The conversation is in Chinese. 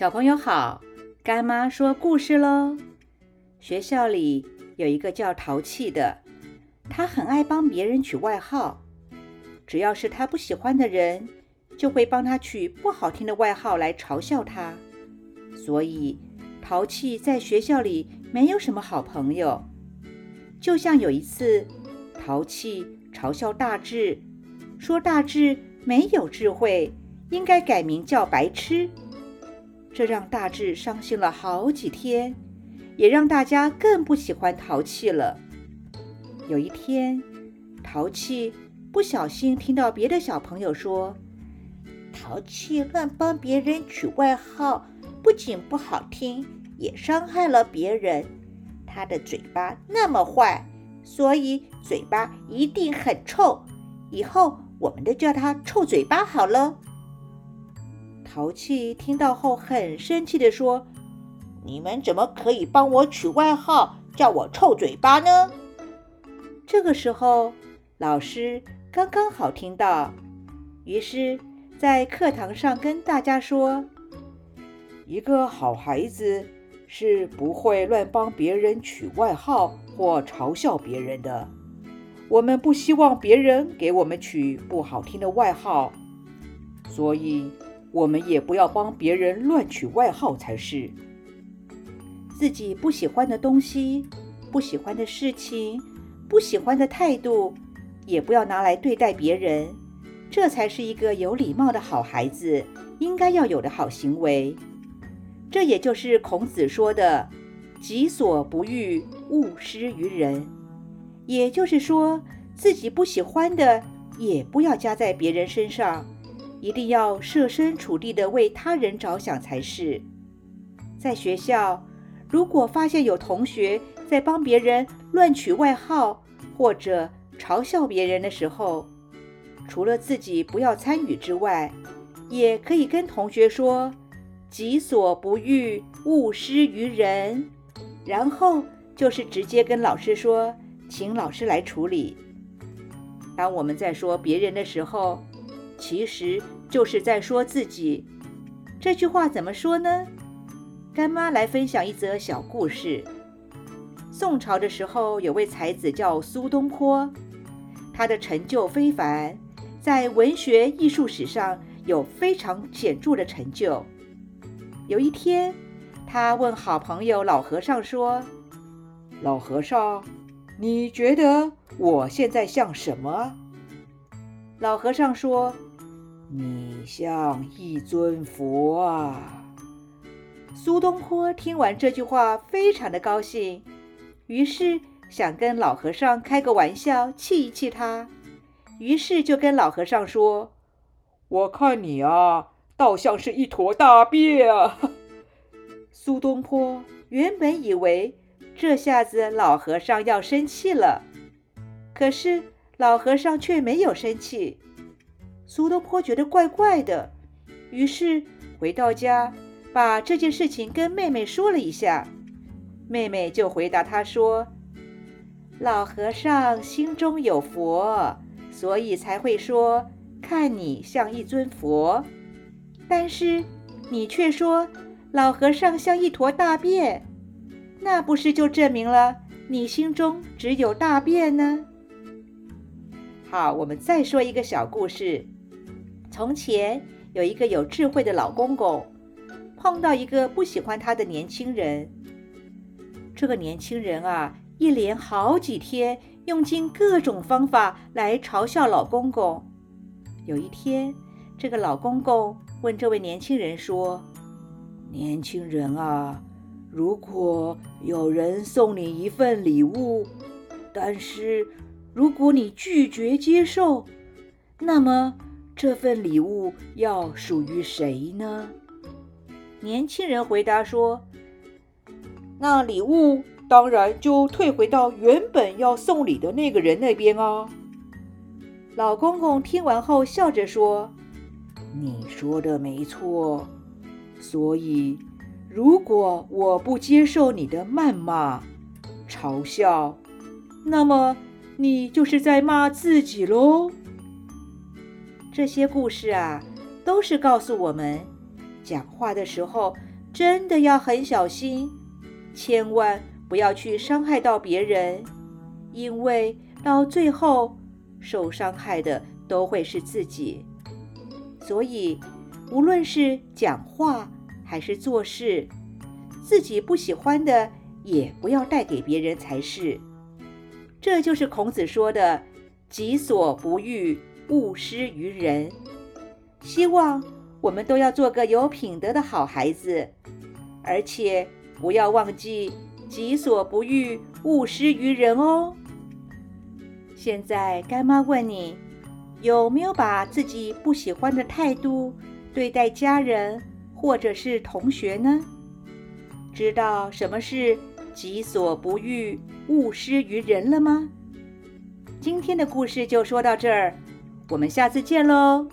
小朋友好，干妈说故事喽。学校里有一个叫淘气的，他很爱帮别人取外号，只要是他不喜欢的人，就会帮他取不好听的外号来嘲笑他。所以淘气在学校里没有什么好朋友。就像有一次，淘气嘲笑大智，说大智没有智慧，应该改名叫白痴。这让大智伤心了好几天，也让大家更不喜欢淘气了。有一天，淘气不小心听到别的小朋友说：“淘气乱帮别人取外号，不仅不好听，也伤害了别人。他的嘴巴那么坏，所以嘴巴一定很臭。以后我们都叫他臭嘴巴好了。”淘气听到后很生气地说：“你们怎么可以帮我取外号，叫我臭嘴巴呢？”这个时候，老师刚刚好听到，于是，在课堂上跟大家说：“一个好孩子是不会乱帮别人取外号或嘲笑别人的。我们不希望别人给我们取不好听的外号，所以。”我们也不要帮别人乱取外号才是。自己不喜欢的东西、不喜欢的事情、不喜欢的态度，也不要拿来对待别人，这才是一个有礼貌的好孩子应该要有的好行为。这也就是孔子说的“己所不欲，勿施于人”。也就是说，自己不喜欢的，也不要加在别人身上。一定要设身处地的为他人着想才是。在学校，如果发现有同学在帮别人乱取外号或者嘲笑别人的时候，除了自己不要参与之外，也可以跟同学说：“己所不欲，勿施于人。”然后就是直接跟老师说，请老师来处理。当我们在说别人的时候，其实就是在说自己。这句话怎么说呢？干妈来分享一则小故事。宋朝的时候，有位才子叫苏东坡，他的成就非凡，在文学艺术史上有非常显著的成就。有一天，他问好朋友老和尚说：“老和尚，你觉得我现在像什么？”老和尚说。你像一尊佛啊！苏东坡听完这句话，非常的高兴，于是想跟老和尚开个玩笑，气一气他。于是就跟老和尚说：“我看你啊，倒像是一坨大便啊！” 苏东坡原本以为这下子老和尚要生气了，可是老和尚却没有生气。苏东坡觉得怪怪的，于是回到家，把这件事情跟妹妹说了一下。妹妹就回答他说：“老和尚心中有佛，所以才会说看你像一尊佛。但是你却说老和尚像一坨大便，那不是就证明了你心中只有大便呢？”好，我们再说一个小故事。从前有一个有智慧的老公公，碰到一个不喜欢他的年轻人。这个年轻人啊，一连好几天用尽各种方法来嘲笑老公公。有一天，这个老公公问这位年轻人说：“年轻人啊，如果有人送你一份礼物，但是如果你拒绝接受，那么……”这份礼物要属于谁呢？年轻人回答说：“那礼物当然就退回到原本要送礼的那个人那边啊。”老公公听完后笑着说：“你说的没错，所以如果我不接受你的谩骂、嘲笑，那么你就是在骂自己喽。”这些故事啊，都是告诉我们，讲话的时候真的要很小心，千万不要去伤害到别人，因为到最后受伤害的都会是自己。所以，无论是讲话还是做事，自己不喜欢的也不要带给别人才是。这就是孔子说的“己所不欲，勿施于人”。希望我们都要做个有品德的好孩子，而且不要忘记“己所不欲，勿施于人”哦。现在，干妈问你。有没有把自己不喜欢的态度对待家人或者是同学呢？知道什么是“己所不欲，勿施于人”了吗？今天的故事就说到这儿，我们下次见喽。